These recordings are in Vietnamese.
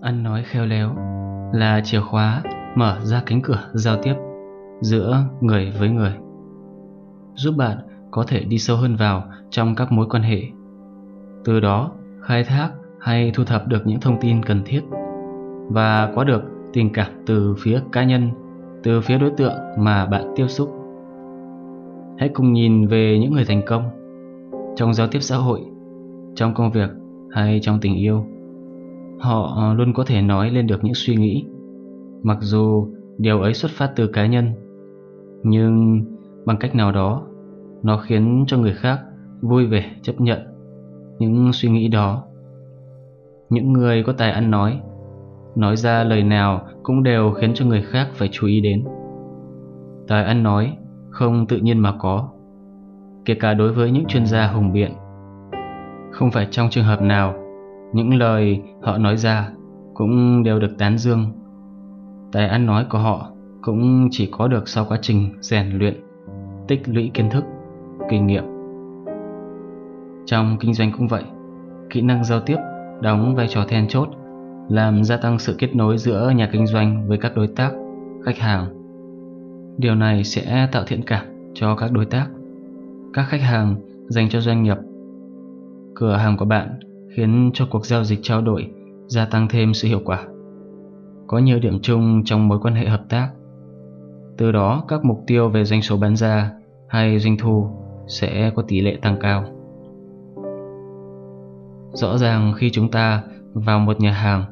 Ăn nói khéo léo là chìa khóa mở ra cánh cửa giao tiếp giữa người với người, giúp bạn có thể đi sâu hơn vào trong các mối quan hệ. Từ đó khai thác hay thu thập được những thông tin cần thiết và có được tình cảm từ phía cá nhân, từ phía đối tượng mà bạn tiếp xúc. Hãy cùng nhìn về những người thành công trong giao tiếp xã hội, trong công việc hay trong tình yêu. Họ ờ, luôn có thể nói lên được những suy nghĩ, mặc dù điều ấy xuất phát từ cá nhân, nhưng bằng cách nào đó, nó khiến cho người khác vui vẻ chấp nhận những suy nghĩ đó. Những người có tài ăn nói Nói ra lời nào cũng đều khiến cho người khác phải chú ý đến Tài ăn nói không tự nhiên mà có. Kể cả đối với những chuyên gia hùng biện Không phải trong trường hợp nào Những lời họ nói ra cũng đều được tán dương. Tài ăn nói của họ cũng chỉ có được sau quá trình rèn luyện Tích lũy kiến thức, kinh nghiệm. Trong kinh doanh cũng vậy Kỹ năng giao tiếp đóng vai trò then chốt làm gia tăng sự kết nối giữa nhà kinh doanh với các đối tác, khách hàng. Điều này sẽ tạo thiện cảm cho các đối tác, các khách hàng dành cho doanh nghiệp. Cửa hàng của bạn khiến cho cuộc giao dịch trao đổi gia tăng thêm sự hiệu quả. Có nhiều điểm chung trong mối quan hệ hợp tác. Từ đó các mục tiêu về doanh số bán ra hay doanh thu sẽ có tỷ lệ tăng cao. Rõ ràng khi chúng ta vào một nhà hàng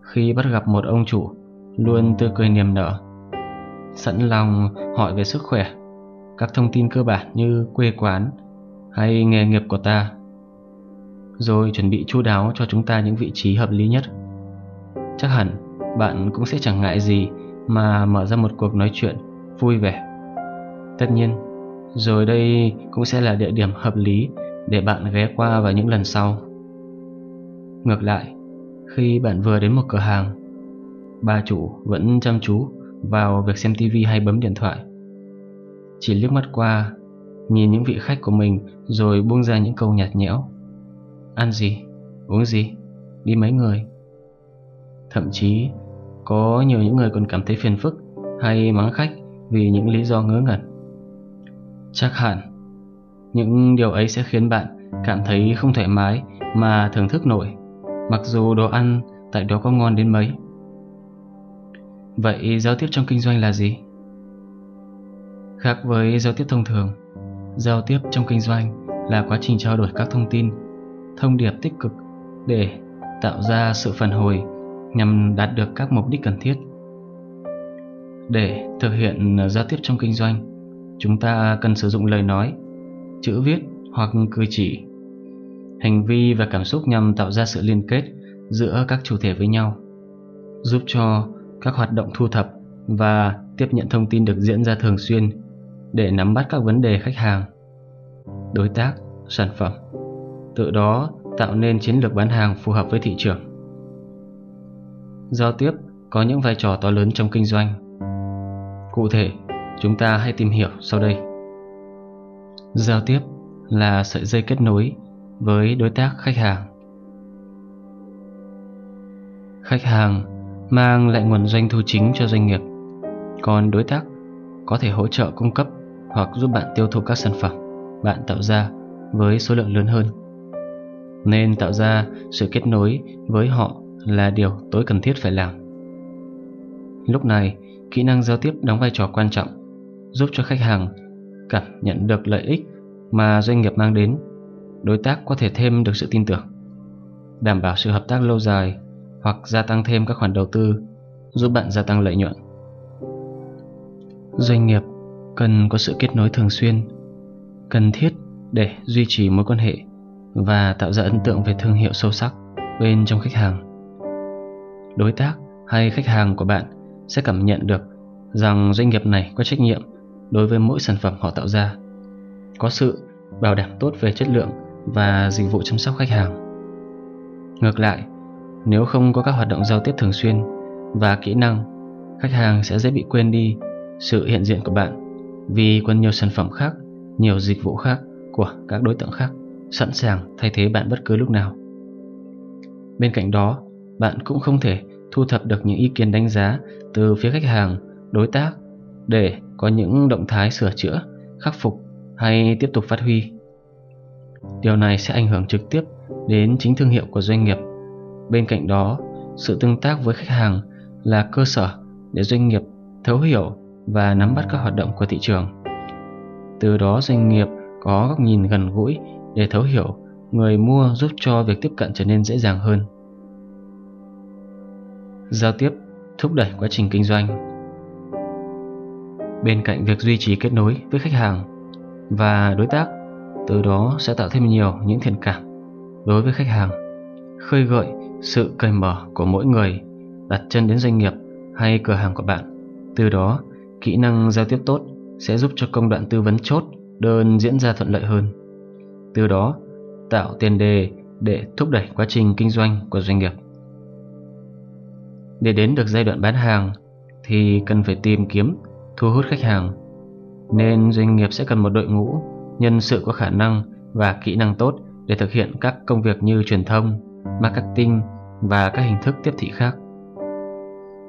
khi bắt gặp một ông chủ luôn tươi cười niềm nở sẵn lòng hỏi về sức khỏe, các thông tin cơ bản như quê quán hay nghề nghiệp của ta. Rồi chuẩn bị chu đáo cho chúng ta những vị trí hợp lý nhất. Chắc hẳn bạn cũng sẽ chẳng ngại gì mà mở ra một cuộc nói chuyện vui vẻ. Tất nhiên, rồi đây cũng sẽ là địa điểm hợp lý để bạn ghé qua vào những lần sau. Ngược lại, khi bạn vừa đến một cửa hàng, Bà chủ vẫn chăm chú vào việc xem tivi hay bấm điện thoại Chỉ liếc mắt qua, Nhìn những vị khách của mình Rồi buông ra những câu nhạt nhẽo Ăn gì? Uống gì? Đi mấy người? Thậm chí, Có nhiều những người còn cảm thấy phiền phức Hay mắng khách Vì những lý do ngớ ngẩn Chắc hẳn, Những điều ấy sẽ khiến bạn Cảm thấy không thoải mái Mà thưởng thức nổi, mặc dù đồ ăn tại đó có ngon đến mấy. Vậy giao tiếp trong kinh doanh là gì? Khác với giao tiếp thông thường, giao tiếp trong kinh doanh là quá trình trao đổi các thông tin, thông điệp tích cực để tạo ra sự phản hồi nhằm đạt được các mục đích cần thiết. Để thực hiện giao tiếp trong kinh doanh, chúng ta cần sử dụng lời nói, chữ viết hoặc cử chỉ hành vi và cảm xúc nhằm tạo ra sự liên kết giữa các chủ thể với nhau, giúp cho các hoạt động thu thập và tiếp nhận thông tin được diễn ra thường xuyên để nắm bắt các vấn đề khách hàng, đối tác, sản phẩm, từ đó tạo nên chiến lược bán hàng phù hợp với thị trường. Giao tiếp có những vai trò to lớn trong kinh doanh. Cụ thể, chúng ta hãy tìm hiểu sau đây. Giao tiếp là sợi dây kết nối với đối tác khách hàng. Khách hàng mang lại nguồn doanh thu chính cho doanh nghiệp, còn đối tác có thể hỗ trợ cung cấp hoặc giúp bạn tiêu thụ các sản phẩm bạn tạo ra với số lượng lớn hơn. Nên tạo ra sự kết nối với họ là điều tối cần thiết phải làm. Lúc này, kỹ năng giao tiếp đóng vai trò quan trọng, giúp cho khách hàng cảm nhận được lợi ích mà doanh nghiệp mang đến đối tác có thể thêm được sự tin tưởng, đảm bảo sự hợp tác lâu dài hoặc gia tăng thêm các khoản đầu tư giúp bạn gia tăng lợi nhuận. Doanh nghiệp cần có sự kết nối thường xuyên, cần thiết để duy trì mối quan hệ và tạo ra ấn tượng về thương hiệu sâu sắc bên trong khách hàng. Đối tác hay khách hàng của bạn sẽ cảm nhận được rằng doanh nghiệp này có trách nhiệm đối với mỗi sản phẩm họ tạo ra, có sự bảo đảm tốt về chất lượng và dịch vụ chăm sóc khách hàng. Ngược lại, nếu không có các hoạt động giao tiếp thường xuyên và kỹ năng, khách hàng sẽ dễ bị quên đi sự hiện diện của bạn vì còn nhiều sản phẩm khác nhiều dịch vụ khác của các đối tượng khác sẵn sàng thay thế bạn bất cứ lúc nào. Bên cạnh đó, bạn cũng không thể thu thập được những ý kiến đánh giá từ phía khách hàng, đối tác để có những động thái sửa chữa, khắc phục hay tiếp tục phát huy. Điều này sẽ ảnh hưởng trực tiếp đến chính thương hiệu của doanh nghiệp. Bên cạnh đó, sự tương tác với khách hàng là cơ sở để doanh nghiệp thấu hiểu và nắm bắt các hoạt động của thị trường. Từ đó doanh nghiệp có góc nhìn gần gũi để thấu hiểu người mua giúp cho việc tiếp cận trở nên dễ dàng hơn. Giao tiếp thúc đẩy quá trình kinh doanh. Bên cạnh việc duy trì kết nối với khách hàng và đối tác, từ đó sẽ tạo thêm nhiều những thiện cảm đối với khách hàng, khơi gợi sự cởi mở của mỗi người đặt chân đến doanh nghiệp hay cửa hàng của bạn. Từ đó, kỹ năng giao tiếp tốt sẽ giúp cho công đoạn tư vấn chốt đơn diễn ra thuận lợi hơn. Từ đó, tạo tiền đề để thúc đẩy quá trình kinh doanh của doanh nghiệp. Để đến được giai đoạn bán hàng thì cần phải tìm kiếm, thu hút khách hàng. Nên doanh nghiệp sẽ cần một đội ngũ, nhân sự có khả năng và kỹ năng tốt để thực hiện các công việc như truyền thông, marketing và các hình thức tiếp thị khác.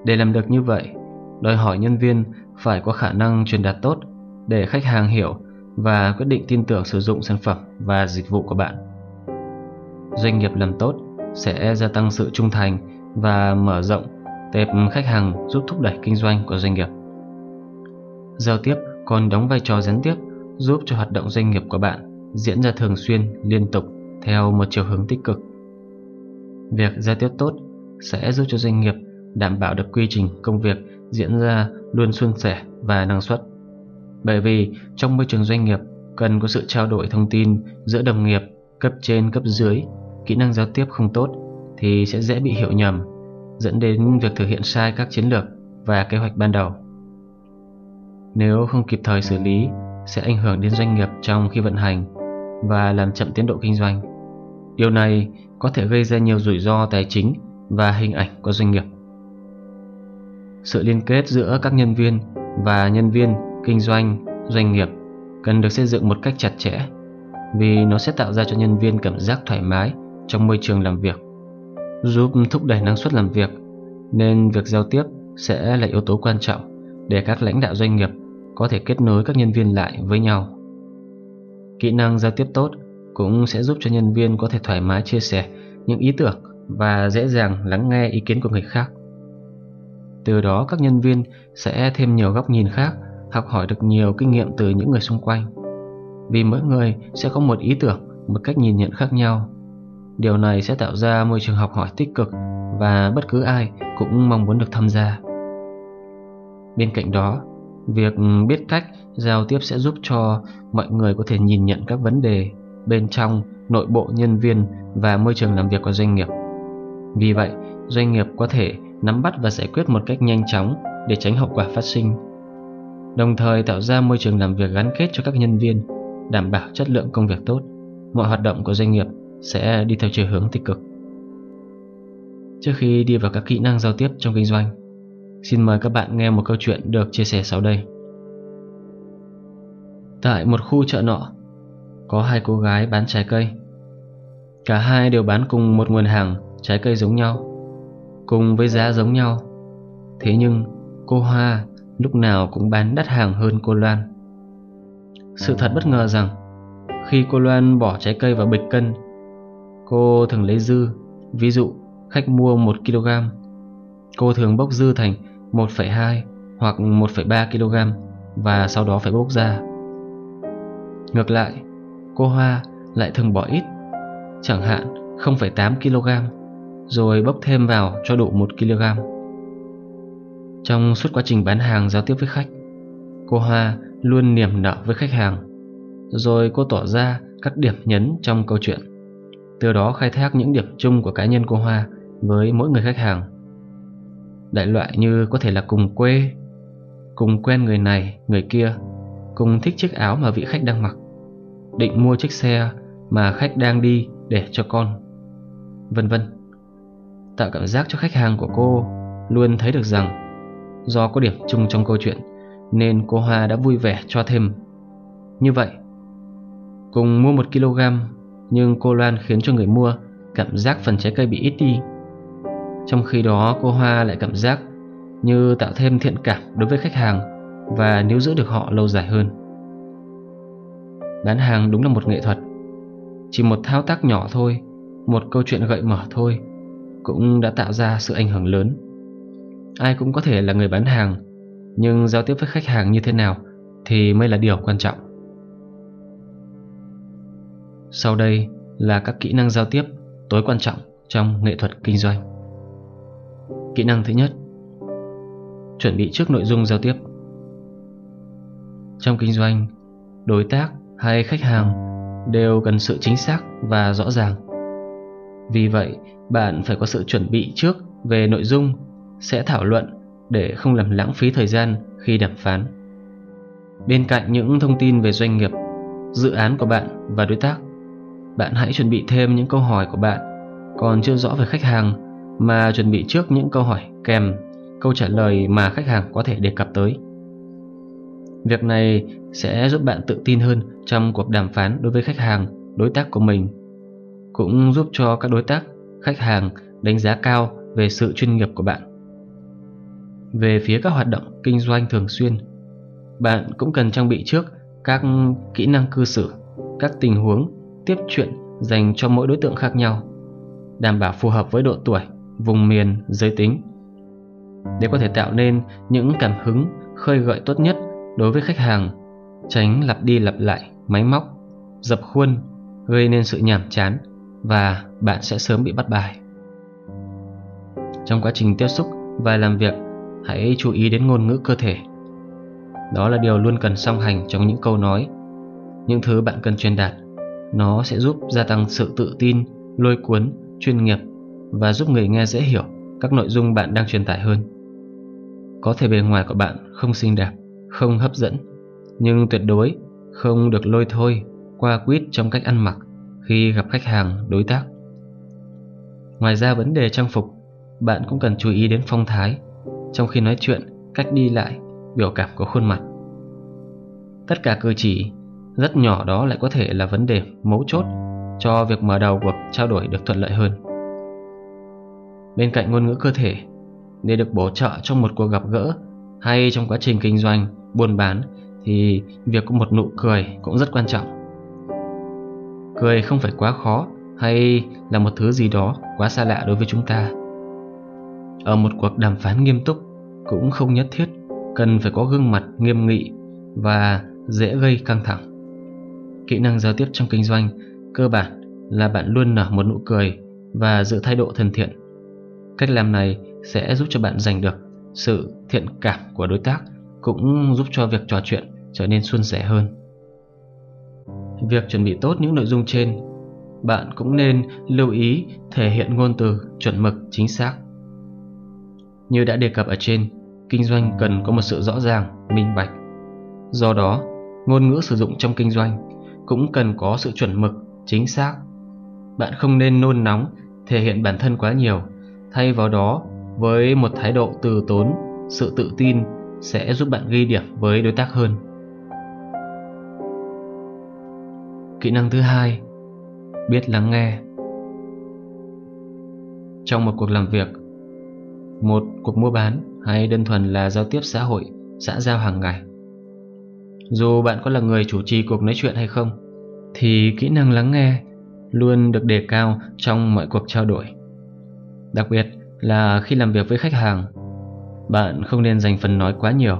Để làm được như vậy, đòi hỏi nhân viên phải có khả năng truyền đạt tốt để khách hàng hiểu và quyết định tin tưởng sử dụng sản phẩm và dịch vụ của bạn. Doanh nghiệp làm tốt sẽ gia tăng sự trung thành và mở rộng tệp khách hàng giúp thúc đẩy kinh doanh của doanh nghiệp. Giao tiếp còn đóng vai trò gián tiếp giúp cho hoạt động doanh nghiệp của bạn diễn ra thường xuyên, liên tục theo một chiều hướng tích cực. Việc giao tiếp tốt sẽ giúp cho doanh nghiệp đảm bảo được quy trình công việc diễn ra luôn suôn sẻ và năng suất. Bởi vì trong môi trường doanh nghiệp cần có sự trao đổi thông tin giữa đồng nghiệp, cấp trên, cấp dưới, kỹ năng giao tiếp không tốt thì sẽ dễ bị hiểu nhầm, dẫn đến việc thực hiện sai các chiến lược và kế hoạch ban đầu. Nếu không kịp thời xử lý sẽ ảnh hưởng đến doanh nghiệp trong khi vận hành và làm chậm tiến độ kinh doanh. Điều này có thể gây ra nhiều rủi ro tài chính và hình ảnh của doanh nghiệp. Sự liên kết giữa các nhân viên và nhân viên kinh doanh, doanh nghiệp cần được xây dựng một cách chặt chẽ vì nó sẽ tạo ra cho nhân viên cảm giác thoải mái trong môi trường làm việc, giúp thúc đẩy năng suất làm việc, nên việc giao tiếp sẽ là yếu tố quan trọng để các lãnh đạo doanh nghiệp có thể kết nối các nhân viên lại với nhau. Kỹ năng giao tiếp tốt cũng sẽ giúp cho nhân viên có thể thoải mái chia sẻ những ý tưởng và dễ dàng lắng nghe ý kiến của người khác. Từ đó các nhân viên sẽ thêm nhiều góc nhìn khác, học hỏi được nhiều kinh nghiệm từ những người xung quanh. Vì mỗi người sẽ có một ý tưởng, một cách nhìn nhận khác nhau. Điều này sẽ tạo ra môi trường học hỏi tích cực và bất cứ ai cũng mong muốn được tham gia. Bên cạnh đó, việc biết cách giao tiếp sẽ giúp cho mọi người có thể nhìn nhận các vấn đề bên trong nội bộ nhân viên và môi trường làm việc của doanh nghiệp. Vì vậy, doanh nghiệp có thể nắm bắt và giải quyết một cách nhanh chóng để tránh hậu quả phát sinh. Đồng thời tạo ra môi trường làm việc gắn kết cho các nhân viên, đảm bảo chất lượng công việc tốt. Mọi hoạt động của doanh nghiệp sẽ đi theo chiều hướng tích cực. Trước khi đi vào các kỹ năng giao tiếp trong kinh doanh, xin mời các bạn nghe một câu chuyện được chia sẻ sau đây. Tại một khu chợ nọ, có hai cô gái bán trái cây. Cả hai đều bán cùng một nguồn hàng trái cây giống nhau cùng với giá giống nhau. Thế nhưng cô Hoa lúc nào cũng bán đắt hàng hơn cô Loan. Sự thật bất ngờ rằng khi cô Loan bỏ trái cây vào bịch cân, cô thường lấy dư, ví dụ khách mua 1 kg, cô thường bốc dư thành 1,2 hoặc 1,3 kg và sau đó phải bốc ra. Ngược lại, cô Hoa lại thường bỏ ít, chẳng hạn 0,8 kg rồi bốc thêm vào cho đủ 1 kg. Trong suốt quá trình bán hàng giao tiếp với khách, cô Hoa luôn niềm nở với khách hàng, rồi cô tỏ ra các điểm nhấn trong câu chuyện. Từ đó khai thác những điểm chung của cá nhân cô Hoa với mỗi người khách hàng. Đại loại như có thể là cùng quê, cùng quen người này, người kia, cùng thích chiếc áo mà vị khách đang mặc, định mua chiếc xe mà khách đang đi để cho con, vân vân. Tạo cảm giác cho khách hàng của cô luôn thấy được rằng do có điểm chung trong câu chuyện nên cô Hoa đã vui vẻ cho thêm. Như vậy, Cùng mua 1 kg Nhưng cô Loan khiến cho người mua Cảm giác phần trái cây bị ít đi. Trong khi đó cô Hoa lại cảm giác Như tạo thêm thiện cảm đối với khách hàng Và níu giữ được họ lâu dài hơn. Bán hàng đúng là một nghệ thuật. Chỉ một thao tác nhỏ thôi Một câu chuyện gợi mở thôi Cũng đã tạo ra sự ảnh hưởng lớn. Ai cũng có thể là người bán hàng Nhưng giao tiếp với khách hàng như thế nào Thì mới là điều quan trọng. Sau đây là các kỹ năng giao tiếp tối quan trọng trong nghệ thuật kinh doanh. Kỹ năng thứ nhất Chuẩn bị trước nội dung giao tiếp. Trong kinh doanh, đối tác hay khách hàng đều cần sự chính xác và rõ ràng. Vì vậy, bạn phải có sự chuẩn bị trước về nội dung sẽ thảo luận để không làm lãng phí thời gian khi đàm phán. Bên cạnh những thông tin về doanh nghiệp, dự án của bạn và đối tác, bạn hãy chuẩn bị thêm những câu hỏi của bạn còn chưa rõ về khách hàng mà chuẩn bị trước những câu hỏi kèm câu trả lời mà khách hàng có thể đề cập tới. Việc này sẽ giúp bạn tự tin hơn trong cuộc đàm phán đối với khách hàng, đối tác của mình. Cũng giúp cho các đối tác, khách hàng đánh giá cao về sự chuyên nghiệp của bạn. Về phía các hoạt động kinh doanh thường xuyên, bạn cũng cần trang bị trước các kỹ năng cư xử, các tình huống tiếp chuyện dành cho mỗi đối tượng khác nhau, đảm bảo phù hợp với độ tuổi, vùng miền, giới tính. Để có thể tạo nên những cảm hứng khơi gợi tốt nhất đối với khách hàng, tránh lặp đi lặp lại máy móc, dập khuôn, gây nên sự nhàm chán và bạn sẽ sớm bị bắt bài. Trong quá trình tiếp xúc và làm việc, hãy chú ý đến ngôn ngữ cơ thể. Đó là điều luôn cần song hành trong những câu nói. Những thứ bạn cần truyền đạt, nó sẽ giúp gia tăng sự tự tin, lôi cuốn, chuyên nghiệp và giúp người nghe dễ hiểu các nội dung bạn đang truyền tải hơn. Có thể bề ngoài của bạn không xinh đẹp, không hấp dẫn, nhưng tuyệt đối không được lôi thôi qua quýt trong cách ăn mặc khi gặp khách hàng, đối tác. Ngoài ra vấn đề trang phục, bạn cũng cần chú ý đến phong thái trong khi nói chuyện, cách đi lại, biểu cảm của khuôn mặt. Tất cả cử chỉ rất nhỏ đó lại có thể là vấn đề mấu chốt cho việc mở đầu cuộc trao đổi được thuận lợi hơn. Bên cạnh ngôn ngữ cơ thể, để được bổ trợ trong một cuộc gặp gỡ hay trong quá trình kinh doanh, buôn bán thì việc có một nụ cười cũng rất quan trọng. Cười không phải quá khó hay là một thứ gì đó quá xa lạ đối với chúng ta. Ở một cuộc đàm phán nghiêm túc cũng không nhất thiết cần phải có gương mặt nghiêm nghị và dễ gây căng thẳng. Kỹ năng giao tiếp trong kinh doanh cơ bản là bạn luôn nở một nụ cười và giữ thái độ thân thiện. Cách làm này sẽ giúp cho bạn giành được sự thiện cảm của đối tác cũng giúp cho việc trò chuyện trở nên suôn sẻ hơn. Việc chuẩn bị tốt những nội dung trên, bạn cũng nên lưu ý thể hiện ngôn từ chuẩn mực chính xác. Như đã đề cập ở trên, kinh doanh cần có một sự rõ ràng, minh bạch. Do đó, ngôn ngữ sử dụng trong kinh doanh cũng cần có sự chuẩn mực, chính xác. Bạn không nên nôn nóng, thể hiện bản thân quá nhiều, thay vào đó với một thái độ từ tốn, sự tự tin sẽ giúp bạn ghi điểm với đối tác hơn. Kỹ năng thứ hai, biết lắng nghe. Trong một cuộc làm việc, một cuộc mua bán hay đơn thuần là giao tiếp xã hội, xã giao hàng ngày. Dù bạn có là người chủ trì cuộc nói chuyện hay không, thì kỹ năng lắng nghe luôn được đề cao trong mọi cuộc trao đổi. Đặc biệt là khi làm việc với khách hàng, bạn không nên dành phần nói quá nhiều,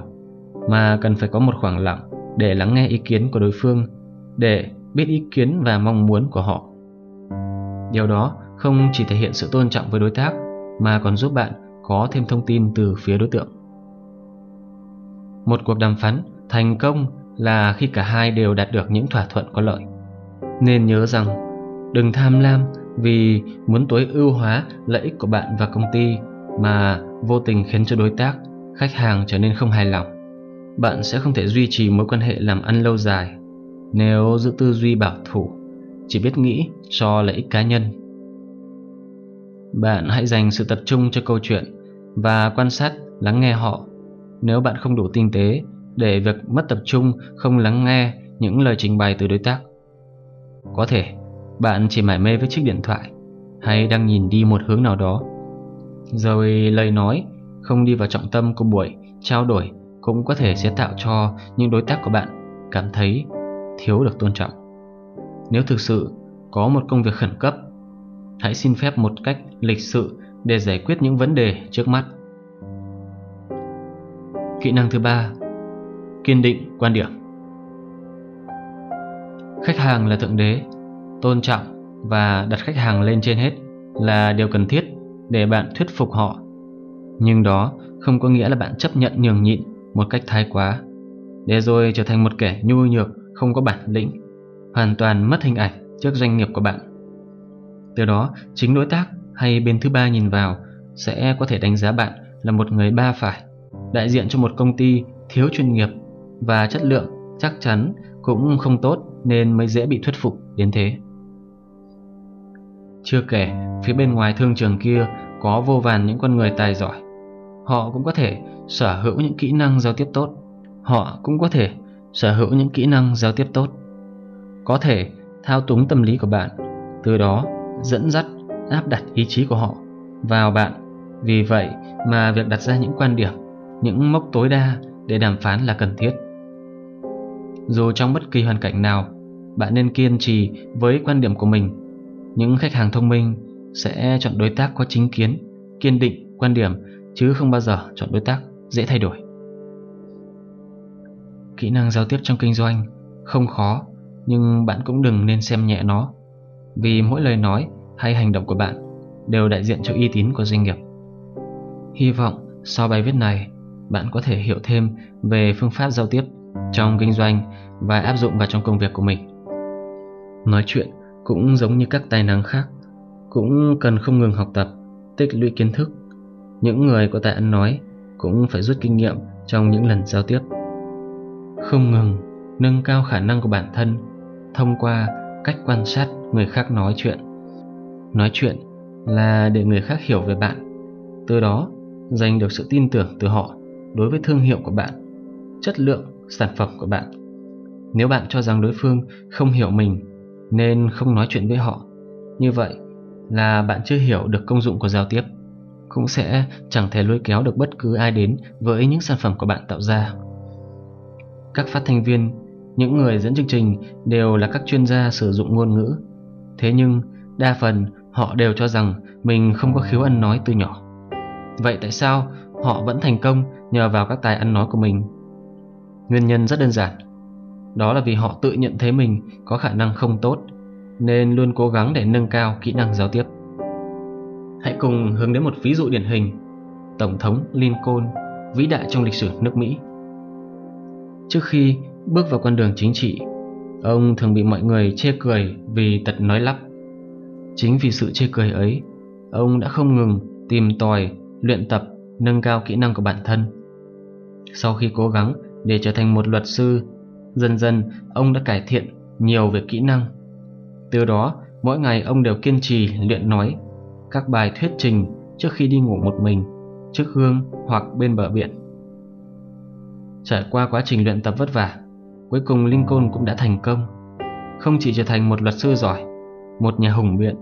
mà cần phải có một khoảng lặng để lắng nghe ý kiến của đối phương, để biết ý kiến và mong muốn của họ. Điều đó không chỉ thể hiện sự tôn trọng với đối tác mà còn giúp bạn có thêm thông tin từ phía đối tượng. Một cuộc đàm phán thành công là khi cả hai đều đạt được những thỏa thuận có lợi. Nên nhớ rằng đừng tham lam vì muốn tối ưu hóa lợi ích của bạn và công ty mà vô tình khiến cho đối tác, khách hàng trở nên không hài lòng. Bạn sẽ không thể duy trì mối quan hệ làm ăn lâu dài nếu giữ tư duy bảo thủ, chỉ biết nghĩ cho lợi ích cá nhân. Bạn hãy dành sự tập trung cho câu chuyện và quan sát, lắng nghe họ. Nếu bạn không đủ tinh tế để việc mất tập trung không lắng nghe những lời trình bày từ đối tác, Có thể bạn chỉ mải mê với chiếc điện thoại hay đang nhìn đi một hướng nào đó. Rồi lời nói không đi vào trọng tâm của buổi trao đổi cũng có thể sẽ tạo cho những đối tác của bạn cảm thấy thiếu được tôn trọng. Nếu thực sự có một công việc khẩn cấp, hãy xin phép một cách lịch sự để giải quyết những vấn đề trước mắt. Kỹ năng thứ ba, kiên định quan điểm. Khách hàng là thượng đế, tôn trọng và đặt khách hàng lên trên hết là điều cần thiết để bạn thuyết phục họ. Nhưng đó không có nghĩa là bạn chấp nhận nhường nhịn một cách thái quá, để rồi trở thành một kẻ nhu nhược, không có bản lĩnh, hoàn toàn mất hình ảnh trước doanh nghiệp của bạn. Từ đó, chính đối tác hay bên thứ ba nhìn vào sẽ có thể đánh giá bạn là một người ba phải, đại diện cho một công ty thiếu chuyên nghiệp và chất lượng chắc chắn cũng không tốt nên mới dễ bị thuyết phục đến thế. Chưa kể, phía bên ngoài thương trường kia có vô vàn những con người tài giỏi. Họ cũng có thể sở hữu những kỹ năng giao tiếp tốt. Họ cũng có thể sở hữu những kỹ năng giao tiếp tốt. Có thể thao túng tâm lý của bạn, từ đó dẫn dắt, áp đặt ý chí của họ vào bạn. Vì vậy mà việc đặt ra những quan điểm, những mốc tối đa để đàm phán là cần thiết. Dù trong bất kỳ hoàn cảnh nào, bạn nên kiên trì với quan điểm của mình. Những khách hàng thông minh sẽ chọn đối tác có chính kiến, kiên định quan điểm chứ không bao giờ chọn đối tác dễ thay đổi. Kỹ năng giao tiếp trong kinh doanh không khó, nhưng bạn cũng đừng nên xem nhẹ nó, vì mỗi lời nói hay hành động của bạn đều đại diện cho uy tín của doanh nghiệp. Hy vọng sau bài viết này, bạn có thể hiểu thêm về phương pháp giao tiếp trong kinh doanh và áp dụng vào trong công việc của mình. Nói chuyện cũng giống như các tài năng khác, cũng cần không ngừng học tập, tích lũy kiến thức. Những người có tài ăn nói cũng phải rút kinh nghiệm trong những lần giao tiếp. Không ngừng nâng cao khả năng của bản thân thông qua cách quan sát người khác nói chuyện. Nói chuyện là để người khác hiểu về bạn, từ đó giành được sự tin tưởng từ họ đối với thương hiệu của bạn, chất lượng sản phẩm của bạn. Nếu bạn cho rằng đối phương không hiểu mình nên không nói chuyện với họ, như vậy là bạn chưa hiểu được công dụng của giao tiếp, cũng sẽ chẳng thể lôi kéo được bất cứ ai đến với những sản phẩm của bạn tạo ra. Các phát thanh viên, những người dẫn chương trình đều là các chuyên gia sử dụng ngôn ngữ. Thế nhưng, đa phần họ đều cho rằng mình không có khiếu ăn nói từ nhỏ. Vậy tại sao họ vẫn thành công nhờ vào các tài ăn nói của mình? Nguyên nhân rất đơn giản. Đó là vì họ tự nhận thấy mình có khả năng không tốt nên luôn cố gắng để nâng cao kỹ năng giao tiếp. Hãy cùng hướng đến một ví dụ điển hình. Tổng thống Lincoln, vĩ đại trong lịch sử nước Mỹ. Trước khi bước vào con đường chính trị, ông thường bị mọi người chê cười vì tật nói lắp. Chính vì sự chê cười ấy, ông đã không ngừng tìm tòi, luyện tập, nâng cao kỹ năng của bản thân. Sau khi cố gắng để trở thành một luật sư, dần dần ông đã cải thiện nhiều về kỹ năng. Từ đó, mỗi ngày ông đều kiên trì luyện nói các bài thuyết trình trước khi đi ngủ một mình, trước gương hoặc bên bờ biển. Trải qua quá trình luyện tập vất vả, cuối cùng Lincoln cũng đã thành công. Không chỉ trở thành một luật sư giỏi, một nhà hùng biện,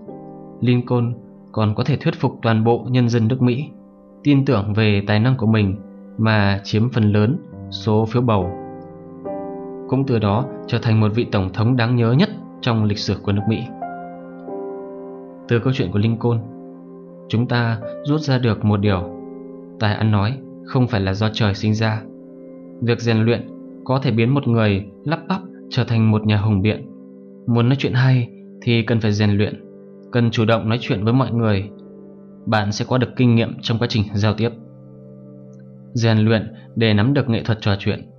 Lincoln còn có thể thuyết phục toàn bộ nhân dân nước Mỹ tin tưởng về tài năng của mình mà chiếm phần lớn số phiếu bầu. Cũng từ đó trở thành một vị tổng thống đáng nhớ nhất trong lịch sử của nước Mỹ. Từ câu chuyện của Lincoln, chúng ta rút ra được một điều. Tài ăn nói không phải là do trời sinh ra. Việc rèn luyện có thể biến một người lắp bắp trở thành một nhà hùng biện. Muốn nói chuyện hay thì cần phải rèn luyện, cần chủ động nói chuyện với mọi người. Bạn sẽ có được kinh nghiệm trong quá trình giao tiếp. Rèn luyện để nắm được nghệ thuật trò chuyện.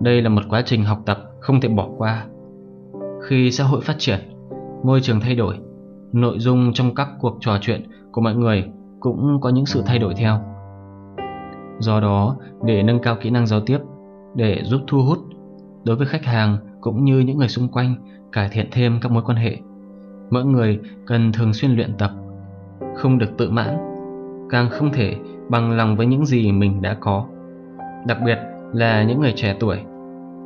Đây là một quá trình học tập không thể bỏ qua. Khi xã hội phát triển, môi trường thay đổi, nội dung trong các cuộc trò chuyện của mọi người cũng có những sự thay đổi theo. Do đó, để nâng cao kỹ năng giao tiếp, để giúp thu hút đối với khách hàng cũng như những người xung quanh cải thiện thêm các mối quan hệ, mỗi người cần thường xuyên luyện tập, không được tự mãn, càng không thể bằng lòng với những gì mình đã có. Đặc biệt là những người trẻ tuổi,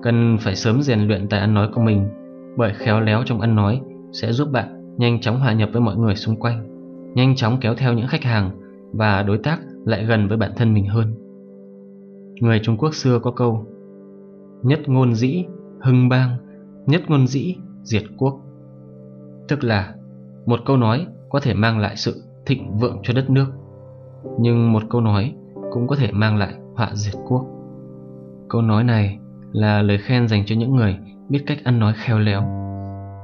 cần phải sớm rèn luyện tài ăn nói của mình bởi khéo léo trong ăn nói sẽ giúp bạn nhanh chóng hòa nhập với mọi người xung quanh, nhanh chóng kéo theo những khách hàng và đối tác lại gần với bản thân mình hơn. Người Trung Quốc xưa có câu Nhất ngôn dĩ, hưng bang, nhất ngôn dĩ, diệt quốc. Tức là một câu nói có thể mang lại sự thịnh vượng cho đất nước, nhưng một câu nói cũng có thể mang lại họa diệt quốc. Câu nói này là lời khen dành cho những người biết cách ăn nói khéo léo,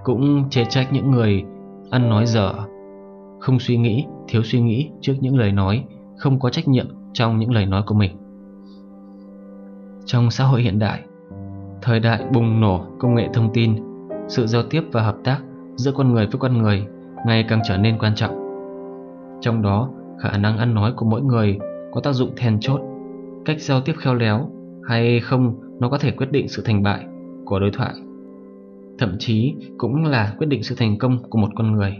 cũng chê trách những người ăn nói dở, không suy nghĩ, thiếu suy nghĩ trước những lời nói, không có trách nhiệm trong những lời nói của mình. Trong xã hội hiện đại, thời đại bùng nổ công nghệ thông tin, sự giao tiếp và hợp tác giữa con người với con người ngày càng trở nên quan trọng. Trong đó, khả năng ăn nói của mỗi người có tác dụng then chốt, cách giao tiếp khéo léo hay không nó có thể quyết định sự thành bại của đối thoại. Thậm chí cũng là quyết định sự thành công của một con người.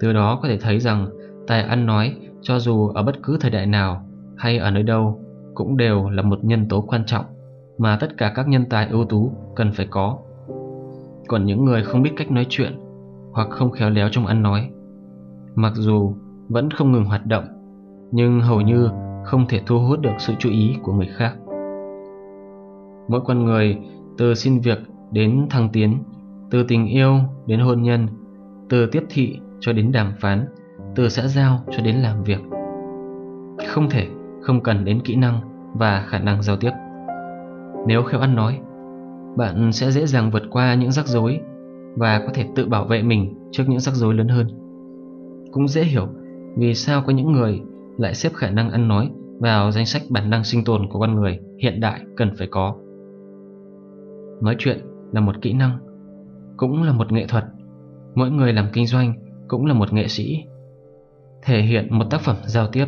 Từ đó có thể thấy rằng tài ăn nói cho dù ở bất cứ thời đại nào hay ở nơi đâu cũng đều là một nhân tố quan trọng mà tất cả các nhân tài ưu tú cần phải có. Còn những người không biết cách nói chuyện hoặc không khéo léo trong ăn nói, mặc dù vẫn không ngừng hoạt động, nhưng hầu như không thể thu hút được sự chú ý của người khác. Mỗi con người từ xin việc đến thăng tiến, từ tình yêu đến hôn nhân, từ tiếp thị cho đến đàm phán, từ xã giao cho đến làm việc. Không thể không cần đến kỹ năng và khả năng giao tiếp. Nếu khéo ăn nói, bạn sẽ dễ dàng vượt qua những rắc rối và có thể tự bảo vệ mình trước những rắc rối lớn hơn. Cũng dễ hiểu vì sao có những người lại xếp khả năng ăn nói vào danh sách bản năng sinh tồn của con người hiện đại cần phải có. Nói chuyện là một kỹ năng, cũng là một nghệ thuật. Mỗi người làm kinh doanh cũng là một nghệ sĩ. Thể hiện một tác phẩm giao tiếp,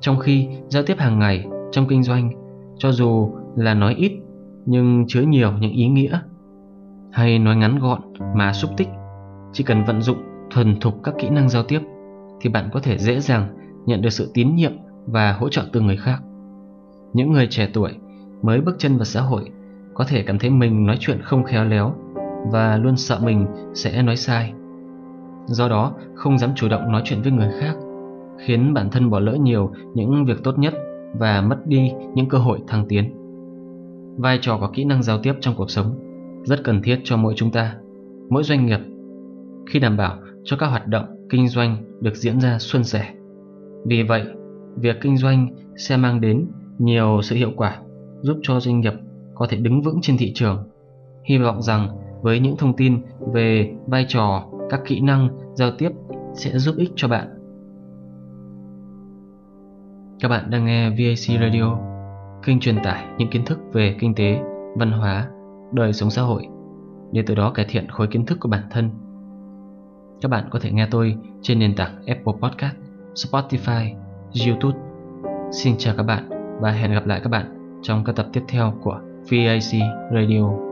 trong khi giao tiếp hàng ngày trong kinh doanh, cho dù là nói ít nhưng chứa nhiều những ý nghĩa, hay nói ngắn gọn mà xúc tích, chỉ cần vận dụng thuần thục các kỹ năng giao tiếp thì bạn có thể dễ dàng nhận được sự tín nhiệm và hỗ trợ từ người khác. Những người trẻ tuổi mới bước chân vào xã hội có thể cảm thấy mình nói chuyện không khéo léo và luôn sợ mình sẽ nói sai. Do đó, không dám chủ động nói chuyện với người khác, khiến bản thân bỏ lỡ nhiều những việc tốt nhất và mất đi những cơ hội thăng tiến. Vai trò của kỹ năng giao tiếp trong cuộc sống rất cần thiết cho mỗi chúng ta, mỗi doanh nghiệp khi đảm bảo cho các hoạt động kinh doanh được diễn ra suôn sẻ. Vì vậy, việc kinh doanh sẽ mang đến nhiều sự hiệu quả giúp cho doanh nghiệp có thể đứng vững trên thị trường. Hy vọng rằng với những thông tin về vai trò, các kỹ năng giao tiếp sẽ giúp ích cho bạn. Các bạn đang nghe VAC Radio, kênh truyền tải những kiến thức về kinh tế, văn hóa, đời sống xã hội để từ đó cải thiện khối kiến thức của bản thân. Các bạn có thể nghe tôi trên nền tảng Apple Podcast, Spotify, YouTube. Xin chào các bạn và hẹn gặp lại các bạn trong các tập tiếp theo của VAC Radio